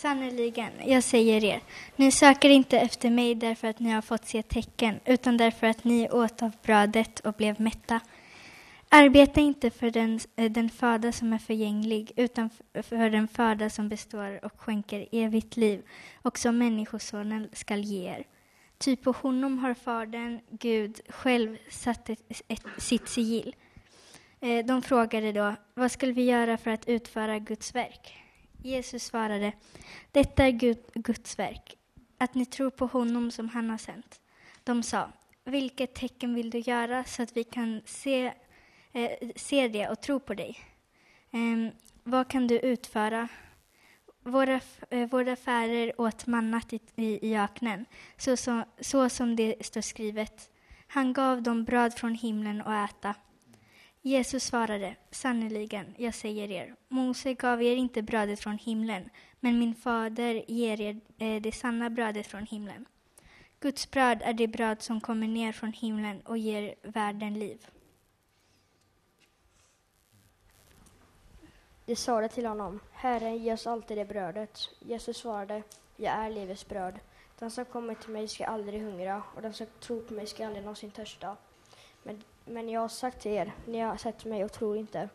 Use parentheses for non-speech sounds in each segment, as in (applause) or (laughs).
Sannerligen, jag säger er, ni söker inte efter mig därför att ni har fått se tecken, utan därför att ni åt av brödet och blev mätta. Arbeta inte för den, eh, den föda som är förgänglig, utan för den föda som består och skänker evigt liv, och som Människosonen skall ge er. Ty på honom har Fadern, Gud, själv satt ett, ett, sitt sigill. Eh, de frågade då, vad skulle vi göra för att utföra Guds verk? Jesus svarade, detta är Gud, Guds verk, att ni tror på honom som han har sänt. De sa, vilket tecken vill du göra så att vi kan se, eh, se det och tro på dig? Eh, vad kan du utföra? Våra, eh, våra fäder åt mannat i, i, i öknen, så, så, så som det står skrivet. Han gav dem bröd från himlen att äta. Jesus svarade, sannerligen, jag säger er, Mose gav er inte brödet från himlen, men min fader ger er eh, det sanna brödet från himlen. Guds bröd är det bröd som kommer ner från himlen och ger världen liv. De sade till honom, Herre, ge oss alltid det brödet. Jesus svarade, jag är livets bröd. Den som kommer till mig ska aldrig hungra och den som tror på mig ska aldrig någonsin törsta. Men, men jag har sagt till er, ni har sett mig och tror inte.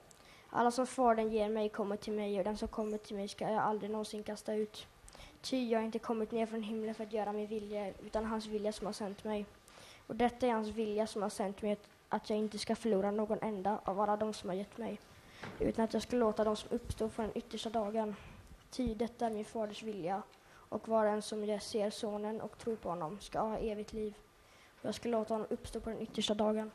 Alla som Fadern ger mig kommer till mig och den som kommer till mig ska jag aldrig någonsin kasta ut. Ty jag har inte kommit ner från himlen för att göra min vilja, utan hans vilja som har sänt mig. Och detta är hans vilja som har sänt mig, att jag inte ska förlora någon enda av alla de som har gett mig, utan att jag ska låta dem som uppstår från den yttersta dagen. Ty detta är min faders vilja, och var en som jag ser sonen och tror på honom ska ha evigt liv. Och jag ska låta honom uppstå på den yttersta dagen.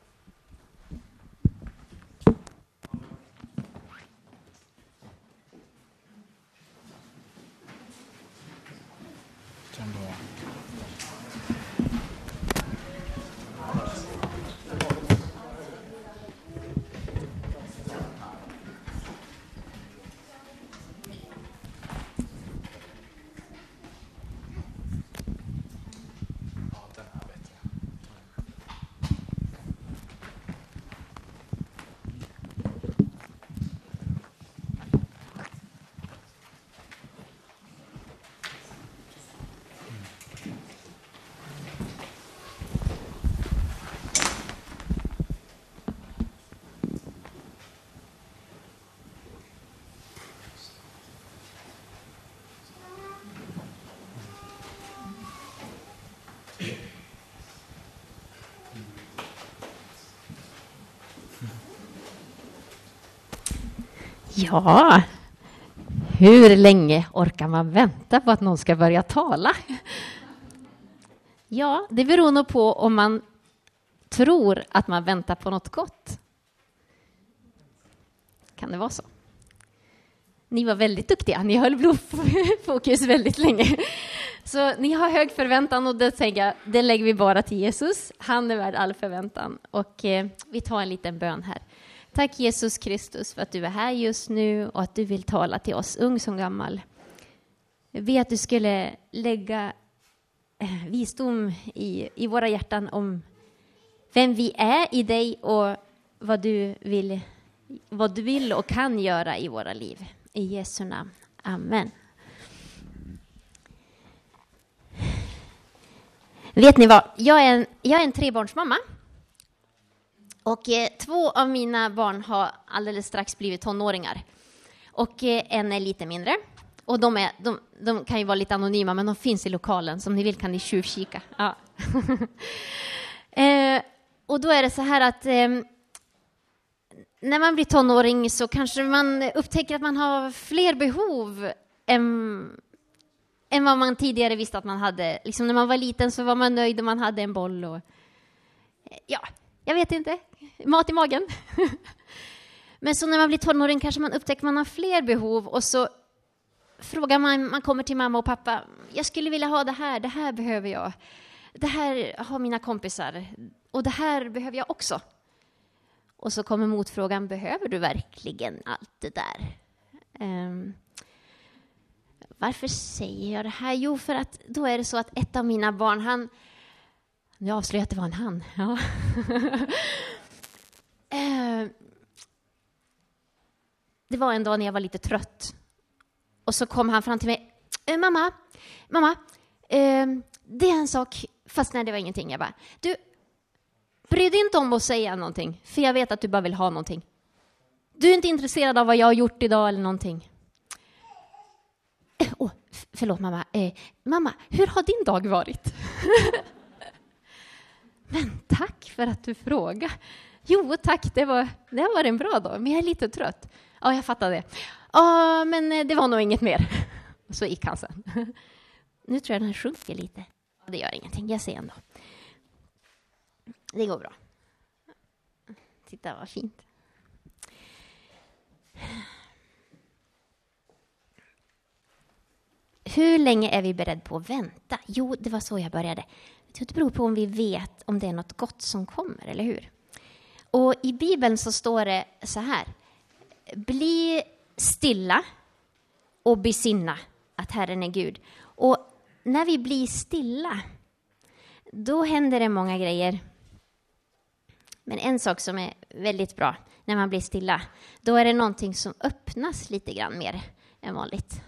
Ja, hur länge orkar man vänta på att någon ska börja tala? Ja, det beror nog på om man tror att man väntar på något gott. Kan det vara så? Ni var väldigt duktiga. Ni höll blodfokus väldigt länge. Så ni har hög förväntan och det tänker jag, det lägger vi bara till Jesus. Han är värd all förväntan. Och eh, vi tar en liten bön här. Tack Jesus Kristus för att du är här just nu och att du vill tala till oss, ung som gammal. Jag ber att du skulle lägga eh, visdom i, i våra hjärtan om vem vi är i dig och vad du vill, vad du vill och kan göra i våra liv. I Jesu namn. Amen. Vet ni vad? Jag är en, jag är en trebarnsmamma. Och eh, två av mina barn har alldeles strax blivit tonåringar. Och eh, en är lite mindre. Och de, är, de, de, kan ju vara lite anonyma, men de finns i lokalen. Så om ni vill kan ni tjuvkika. Ja. (laughs) eh, och då är det så här att ehm, när man blir tonåring så kanske man upptäcker att man har fler behov än, än vad man tidigare visste att man hade. Liksom när man var liten så var man nöjd om man hade en boll. Och, eh, ja, jag vet inte. Mat i magen. (laughs) Men så när man blir tonåring kanske man upptäcker att man har fler behov och så frågar man, man kommer till mamma och pappa, jag skulle vilja ha det här, det här behöver jag. Det här har mina kompisar och det här behöver jag också. Och så kommer motfrågan, behöver du verkligen allt det där? Um, varför säger jag det här? Jo, för att då är det så att ett av mina barn, han... Nu avslöjar jag att det var en han. Ja. (laughs) Eh, det var en dag när jag var lite trött. Och så kom han fram till mig. Eh, mamma, mamma, eh, det är en sak, fast nej, det var ingenting. Jag bara, du, bry dig inte om att säga någonting, för jag vet att du bara vill ha någonting. Du är inte intresserad av vad jag har gjort idag eller någonting. Oh, förlåt mamma. Eh, mamma, hur har din dag varit? (laughs) Men tack för att du frågar. Jo tack, det var, det var en bra dag, men jag är lite trött. Ja, jag fattar det. Ja, men eh, det var nog inget mer. Och (laughs) så gick han sen. (laughs) Nu tror jag den sjunker lite. Det gör ingenting, jag ser ändå. Det går bra. Titta vad fint. Hur länge är vi beredda på att vänta? Jo, det var så jag började. Det beror på om vi vet om det är något gott som kommer, eller hur? Och i Bibeln så står det så här. Bli stilla och besinna att Herren är Gud. Och när vi blir stilla, då händer det många grejer. Men en sak som är väldigt bra när man blir stilla, då är det någonting som öppnas lite grann mer än vanligt.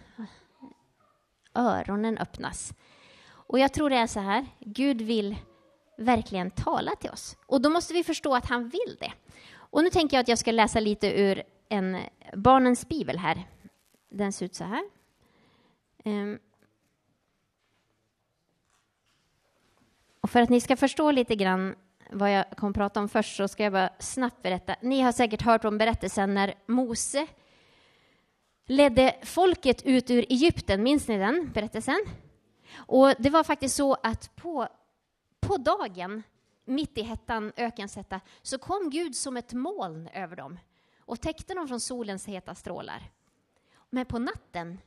Öronen öppnas. Och jag tror det är så här, Gud vill verkligen tala till oss. Och då måste vi förstå att han vill det. Och nu tänker jag att jag ska läsa lite ur en barnens bibel här. Den ser ut så här. Ehm. Och för att ni ska förstå lite grann vad jag kommer att prata om först så ska jag bara snabbt berätta. Ni har säkert hört om berättelsen när Mose ledde folket ut ur Egypten. Minns ni den berättelsen? Och det var faktiskt så att på, på dagen, mitt i hettan, ökenshetta, så kom Gud som ett moln över dem och täckte dem från solens heta strålar. Men på natten,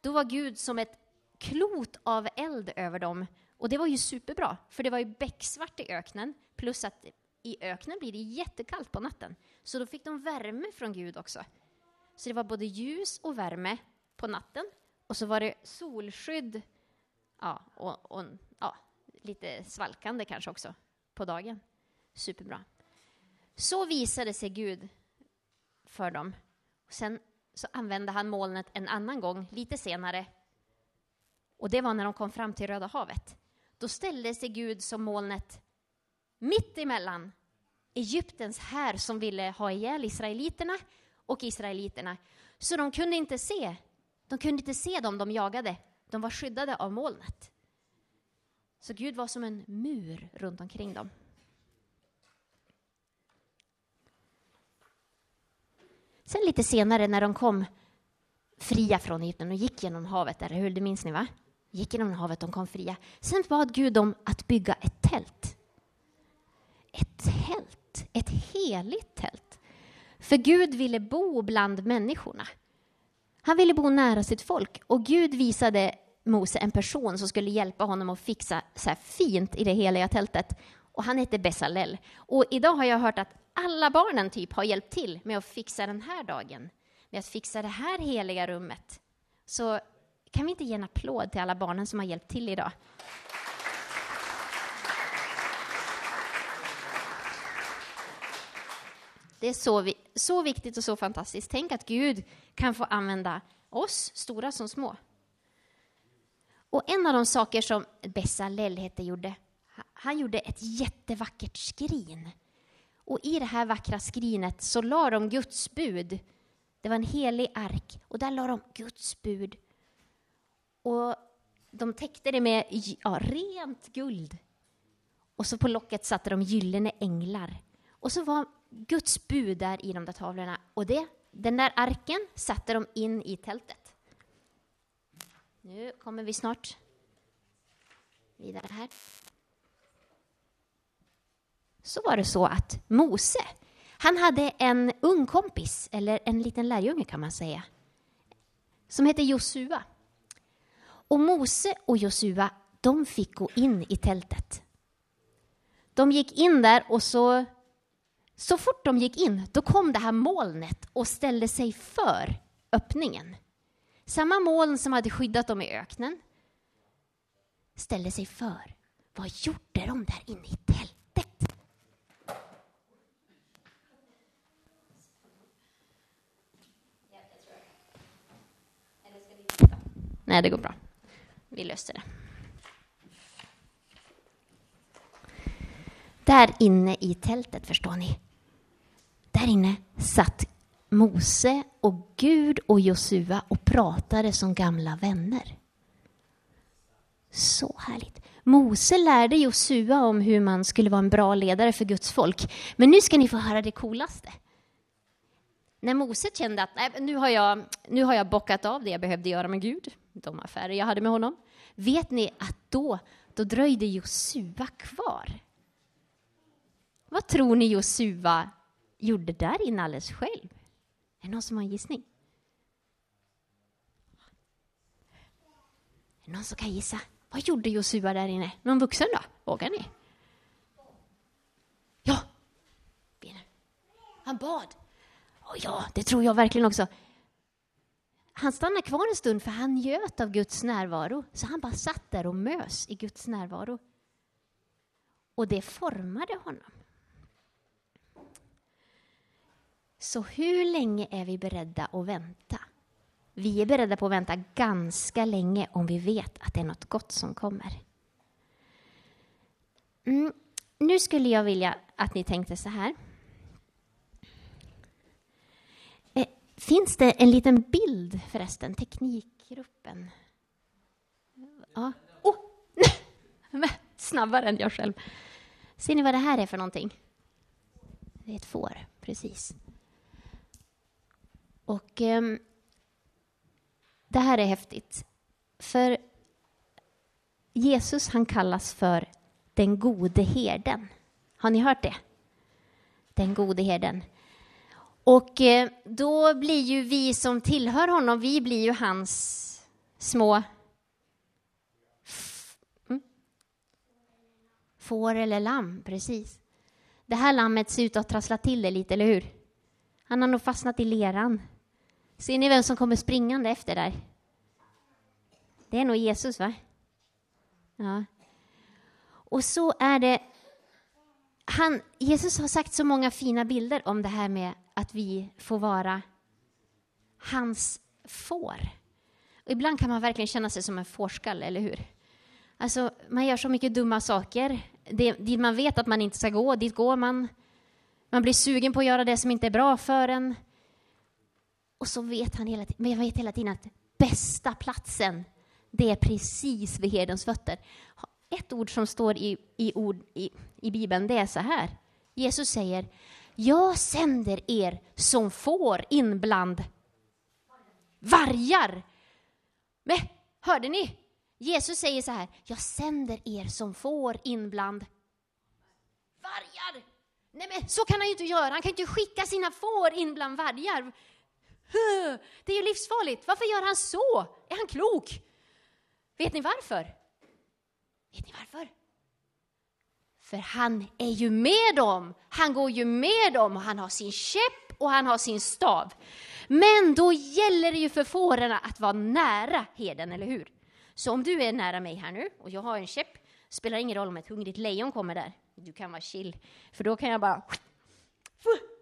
då var Gud som ett klot av eld över dem. Och det var ju superbra, för det var ju becksvart i öknen, plus att i öknen blir det jättekallt på natten. Så då fick de värme från Gud också. Så det var både ljus och värme på natten, och så var det solskydd ja, och, och lite svalkande kanske också på dagen. Superbra. Så visade sig Gud för dem. Sen så använde han molnet en annan gång, lite senare. Och det var när de kom fram till Röda havet. Då ställde sig Gud som molnet mitt emellan Egyptens här som ville ha ihjäl israeliterna och israeliterna. Så de kunde inte se. De kunde inte se dem de jagade. De var skyddade av molnet. Så Gud var som en mur runt omkring dem. Sen lite senare när de kom fria från Egypten och gick genom havet, eller hur? Det minns ni va? Gick genom havet, de kom fria. Sen bad Gud dem att bygga ett tält. Ett tält, ett heligt tält. För Gud ville bo bland människorna. Han ville bo nära sitt folk och Gud visade Mose en person som skulle hjälpa honom att fixa så här fint i det heliga tältet. Och han hette Bessalel. Och idag har jag hört att alla barnen typ har hjälpt till med att fixa den här dagen, med att fixa det här heliga rummet. Så kan vi inte ge en applåd till alla barnen som har hjälpt till idag? Det är så, så viktigt och så fantastiskt. Tänk att Gud kan få använda oss, stora som små. Och en av de saker som Bessalel hette gjorde, han gjorde ett jättevackert skrin. Och i det här vackra skrinet så la de Guds bud. Det var en helig ark och där la de Guds bud. Och de täckte det med ja, rent guld. Och så på locket satte de gyllene änglar. Och så var Guds bud där i de där tavlorna. Och det, den där arken satte de in i tältet. Nu kommer vi snart vidare här. Så var det så att Mose, han hade en ung kompis, eller en liten lärjunge kan man säga, som hette Josua. Och Mose och Josua, de fick gå in i tältet. De gick in där och så, så fort de gick in, då kom det här molnet och ställde sig för öppningen. Samma moln som hade skyddat dem i öknen ställde sig för. Vad gjorde de där inne i tältet? Nej, det går bra. vi löste det. Där inne i tältet, förstår ni, där inne satt Mose och Gud och Josua och pratade som gamla vänner. Så härligt. Mose lärde Josua om hur man skulle vara en bra ledare för Guds folk. Men nu ska ni få höra det coolaste. När Mose kände att nej, nu, har jag, nu har jag bockat av det jag behövde göra med Gud, de affärer jag hade med honom. Vet ni att då, då dröjde Josua kvar? Vad tror ni Josua gjorde där inne alldeles själv? Är det någon som har en gissning? Är det någon som kan gissa? Vad gjorde Josua där inne? Någon vuxen då? Vågar ni? Ja! Han bad. Oh ja, det tror jag verkligen också. Han stannade kvar en stund för han njöt av Guds närvaro. Så han bara satt där och mös i Guds närvaro. Och det formade honom. Så hur länge är vi beredda att vänta? Vi är beredda på att vänta ganska länge om vi vet att det är något gott som kommer. Mm. Nu skulle jag vilja att ni tänkte så här. Eh, finns det en liten bild förresten? Teknikgruppen. Ja. Oh. (laughs) Snabbare än jag själv. Ser ni vad det här är för någonting? Det är ett får, precis. Och eh, det här är häftigt. För Jesus han kallas för den gode herden. Har ni hört det? Den gode herden. Och eh, då blir ju vi som tillhör honom, vi blir ju hans små mm. får eller lamm, precis. Det här lammet ser ut att ha trasslat till det lite, eller hur? Han har nog fastnat i leran. Ser ni vem som kommer springande efter där? Det är nog Jesus, va? Ja. Och så är det. Han, Jesus har sagt så många fina bilder om det här med att vi får vara hans får. Och ibland kan man verkligen känna sig som en fårskalle, eller hur? Alltså, man gör så mycket dumma saker. Det, dit man vet att man inte ska gå, dit går man. Man blir sugen på att göra det som inte är bra för en. Och så vet han hela, men jag vet hela tiden att bästa platsen, det är precis vid herdens fötter. Ett ord som står i, i, ord, i, i Bibeln, det är så här. Jesus säger, jag sänder er som får in bland vargar. Men hörde ni? Jesus säger så här, jag sänder er som får in bland vargar. Nej men så kan han ju inte göra, han kan inte skicka sina får in bland vargar. Det är ju livsfarligt. Varför gör han så? Är han klok? Vet ni varför? Vet ni varför? För han är ju med dem. Han går ju med dem och han har sin käpp och han har sin stav. Men då gäller det ju för fåren att vara nära heden, eller hur? Så om du är nära mig här nu och jag har en käpp, spelar ingen roll om ett hungrigt lejon kommer där. Du kan vara chill, för då kan jag bara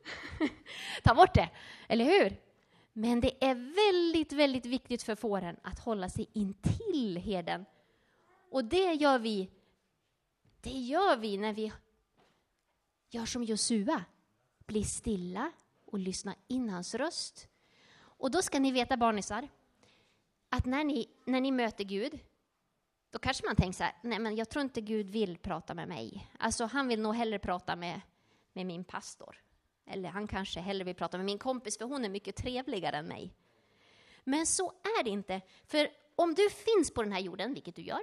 (laughs) ta bort det, eller hur? Men det är väldigt, väldigt viktigt för fåren att hålla sig intill herden. Och det gör vi, det gör vi när vi gör som Josua, blir stilla och lyssnar in hans röst. Och då ska ni veta barnisar, att när ni, när ni möter Gud, då kanske man tänker så här, nej men jag tror inte Gud vill prata med mig. Alltså han vill nog hellre prata med, med min pastor. Eller han kanske hellre vill prata med min kompis för hon är mycket trevligare än mig. Men så är det inte. För om du finns på den här jorden, vilket du gör,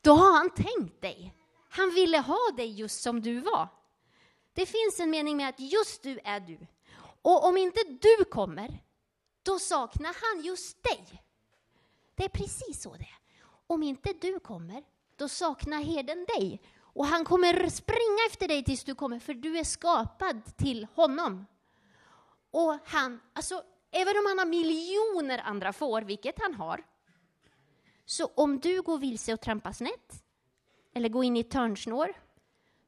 då har han tänkt dig. Han ville ha dig just som du var. Det finns en mening med att just du är du. Och om inte du kommer, då saknar han just dig. Det är precis så det är. Om inte du kommer, då saknar herden dig. Och han kommer springa efter dig tills du kommer, för du är skapad till honom. Och han, alltså, även om han har miljoner andra får, vilket han har, så om du går vilse och trampar snett, eller går in i törnsnår,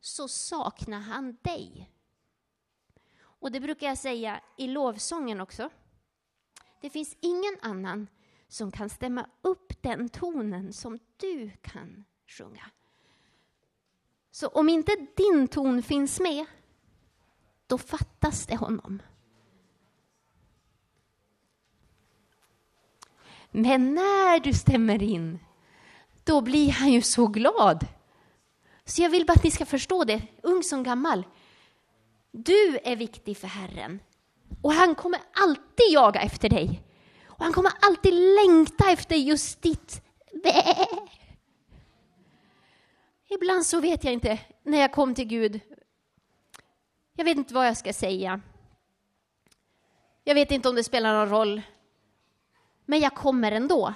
så saknar han dig. Och det brukar jag säga i lovsången också. Det finns ingen annan som kan stämma upp den tonen som du kan sjunga. Så om inte din ton finns med, då fattas det honom. Men när du stämmer in, då blir han ju så glad. Så jag vill bara att ni ska förstå det, ung som gammal. Du är viktig för Herren. Och han kommer alltid jaga efter dig. Och han kommer alltid längta efter just ditt bä. Ibland så vet jag inte, när jag kom till Gud, jag vet inte vad jag ska säga. Jag vet inte om det spelar någon roll. Men jag kommer ändå.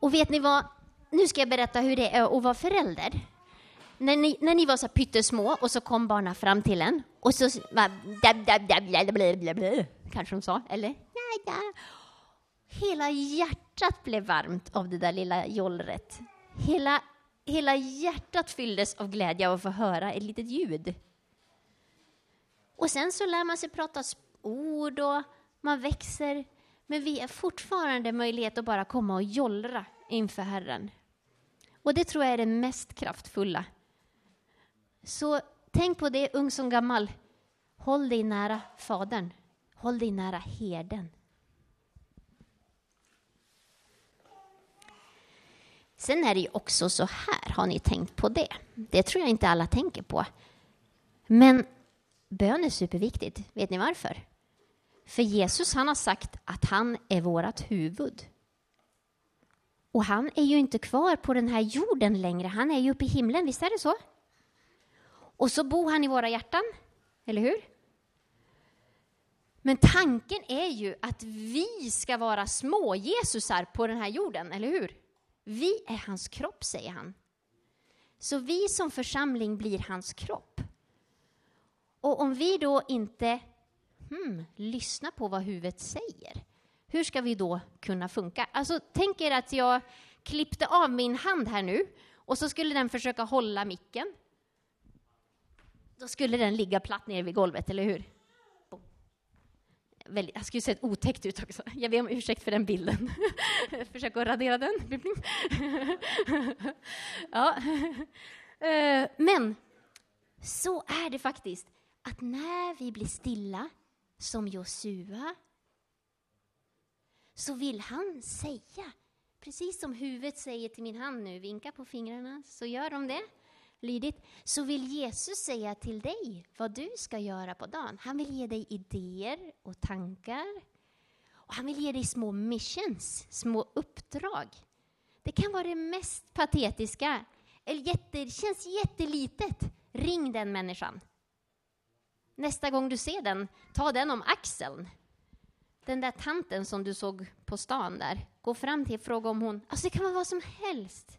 Och vet ni vad? Nu ska jag berätta hur det är att vara förälder. När ni, när ni var så pyttesmå och så kom barnen fram till en och så kanske de sa, eller? Ja, ja. Hela hjärtat blev varmt av det där lilla jollret. Hela, hela hjärtat fylldes av glädje av att få höra ett litet ljud. Och sen så lär man sig prata ord och man växer. Men vi har fortfarande möjlighet att bara komma och jollra inför Herren. Och det tror jag är det mest kraftfulla. Så tänk på det, ung som gammal. Håll dig nära Fadern. Håll dig nära herden. Sen är det ju också så här, har ni tänkt på det? Det tror jag inte alla tänker på. Men bön är superviktigt. Vet ni varför? För Jesus han har sagt att han är vårt huvud. Och han är ju inte kvar på den här jorden längre. Han är ju uppe i himlen, visst är det så? Och så bor han i våra hjärtan, eller hur? Men tanken är ju att vi ska vara små Jesusar på den här jorden, eller hur? Vi är hans kropp, säger han. Så vi som församling blir hans kropp. Och om vi då inte hmm, lyssnar på vad huvudet säger, hur ska vi då kunna funka? Alltså, tänk er att jag klippte av min hand här nu och så skulle den försöka hålla micken. Då skulle den ligga platt ner vid golvet, eller hur? Väldigt, jag skulle se otäckt ut också. Jag ber om ursäkt för den bilden. (laughs) Försök att radera den. (laughs) ja. Eh, men så är det faktiskt, att när vi blir stilla, som Josua, så vill han säga, precis som huvudet säger till min hand nu, vinka på fingrarna, så gör de det lydigt, så vill Jesus säga till dig vad du ska göra på dagen. Han vill ge dig idéer och tankar. Och han vill ge dig små missions, små uppdrag. Det kan vara det mest patetiska, eller jätte, det känns jättelitet. Ring den människan. Nästa gång du ser den, ta den om axeln. Den där tanten som du såg på stan där, gå fram till och fråga om hon... Alltså det kan vara vad som helst.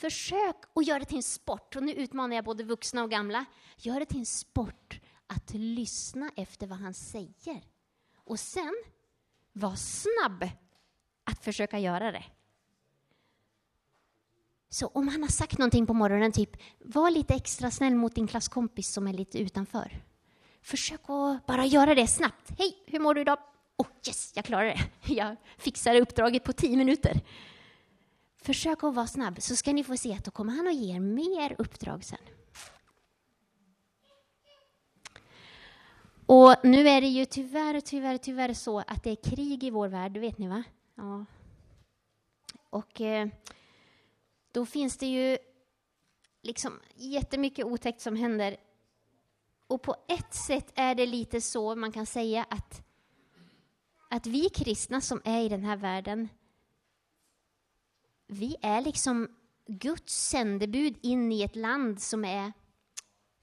Försök att göra det till en sport, och nu utmanar jag både vuxna och gamla. Gör det till en sport att lyssna efter vad han säger. Och sen, var snabb att försöka göra det. Så om han har sagt någonting på morgonen, typ var lite extra snäll mot din klasskompis som är lite utanför. Försök att bara göra det snabbt. Hej, hur mår du idag? Oh, yes, jag klarar det. (laughs) Jag fixar uppdraget på tio minuter. Försök att vara snabb, så ska ni få se att då kommer han att ge er mer uppdrag sen. Och nu är det ju tyvärr, tyvärr, tyvärr så att det är krig i vår värld, vet ni va? Ja. Och eh, då finns det ju liksom jättemycket otäckt som händer. Och på ett sätt är det lite så man kan säga att, att vi kristna som är i den här världen, vi är liksom Guds sändebud in i ett land som är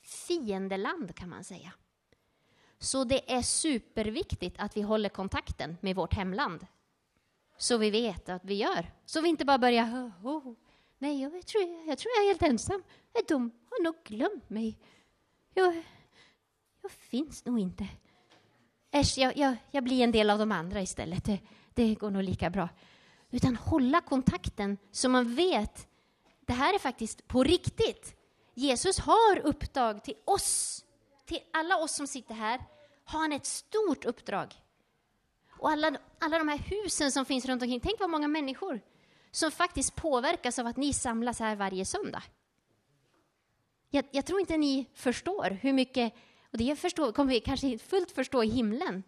fiendeland kan man säga. Så det är superviktigt att vi håller kontakten med vårt hemland. Så vi vet att vi gör. Så vi inte bara börjar oh, oh, Nej, jag tror jag, tror jag är helt ensam. De har nog glömt mig. Jag, jag finns nog inte. Äsch, jag, jag, jag blir en del av de andra istället. Det, det går nog lika bra utan hålla kontakten så man vet det här är faktiskt på riktigt. Jesus har uppdrag till oss, till alla oss som sitter här, har han ett stort uppdrag. Och alla, alla de här husen som finns runt omkring. Tänk vad många människor som faktiskt påverkas av att ni samlas här varje söndag. Jag, jag tror inte ni förstår hur mycket, och det förstår, kommer vi kanske fullt förstå i himlen,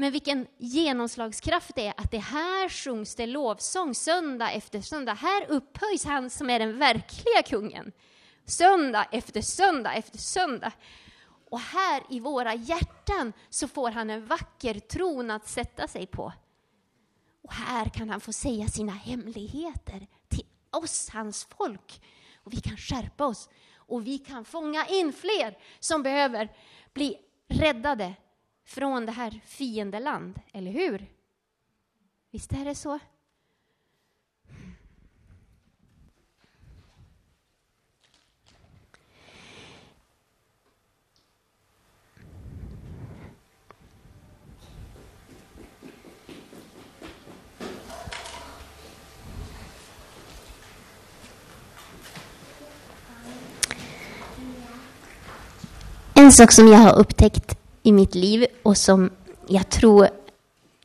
men vilken genomslagskraft det är att det här sjungs det lovsång söndag efter söndag. Här upphöjs han som är den verkliga kungen. Söndag efter söndag efter söndag. Och här i våra hjärtan så får han en vacker tron att sätta sig på. Och här kan han få säga sina hemligheter till oss, hans folk. Och vi kan skärpa oss och vi kan fånga in fler som behöver bli räddade från det här fiendeland, eller hur? Visst är det så? En sak som jag har upptäckt i mitt liv och som jag tror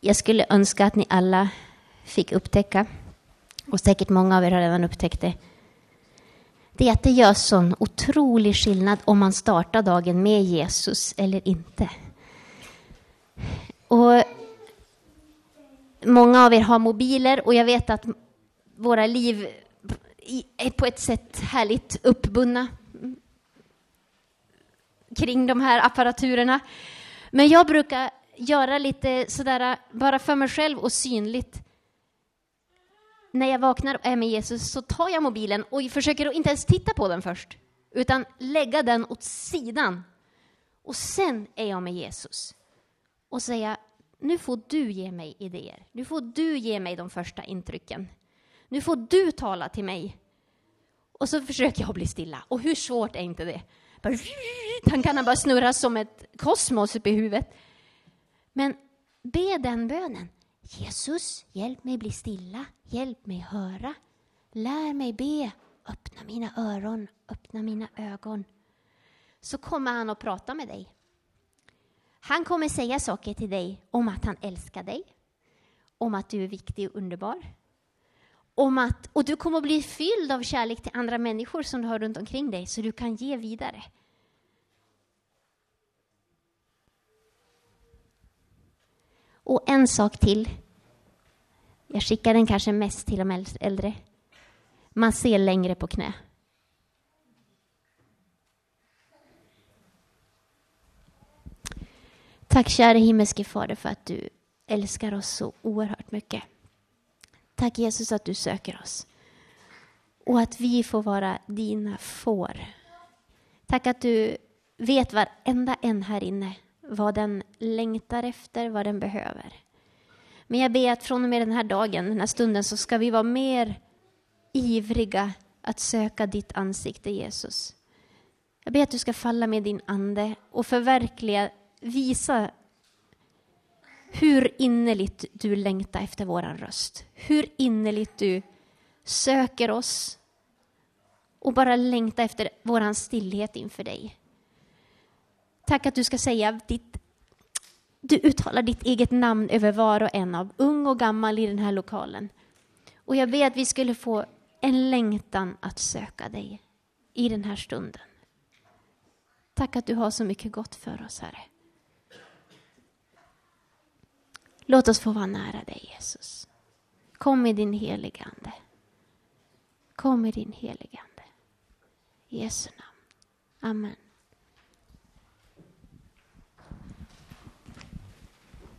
jag skulle önska att ni alla fick upptäcka, och säkert många av er har redan upptäckt det, det är att det gör sån otrolig skillnad om man startar dagen med Jesus eller inte. Och många av er har mobiler och jag vet att våra liv är på ett sätt härligt uppbundna kring de här apparaturerna. Men jag brukar göra lite sådär, bara för mig själv och synligt. När jag vaknar och är med Jesus så tar jag mobilen och försöker att inte ens titta på den först, utan lägga den åt sidan. Och sen är jag med Jesus och säga, nu får du ge mig idéer. Nu får du ge mig de första intrycken. Nu får du tala till mig. Och så försöker jag bli stilla. Och hur svårt är inte det? (laughs) Tankarna bara snurrar som ett kosmos uppe i huvudet. Men be den bönen. Jesus, hjälp mig bli stilla. Hjälp mig höra. Lär mig be. Öppna mina öron, öppna mina ögon. Så kommer han att prata med dig. Han kommer säga saker till dig om att han älskar dig, om att du är viktig och underbar. Om att, och du kommer att bli fylld av kärlek till andra människor som du har runt omkring dig, så du kan ge vidare. Och en sak till. Jag skickar den kanske mest till de äldre. Man ser längre på knä. Tack käre himmelske Fader för att du älskar oss så oerhört mycket. Tack Jesus att du söker oss och att vi får vara dina får. Tack att du vet varenda en här inne vad den längtar efter, vad den behöver. Men jag ber att från och med den här dagen, den här stunden, så ska vi vara mer ivriga att söka ditt ansikte, Jesus. Jag ber att du ska falla med din ande och förverkliga, visa hur innerligt du längtar efter våran röst. Hur innerligt du söker oss och bara längtar efter våran stillhet inför dig. Tack att du ska säga ditt, du uttalar ditt eget namn över var och en av ung och gammal i den här lokalen. Och jag ber att vi skulle få en längtan att söka dig i den här stunden. Tack att du har så mycket gott för oss, Herre. Låt oss få vara nära dig, Jesus. Kom med din helige Ande. Kom med din helige Ande. I Jesu namn. Amen.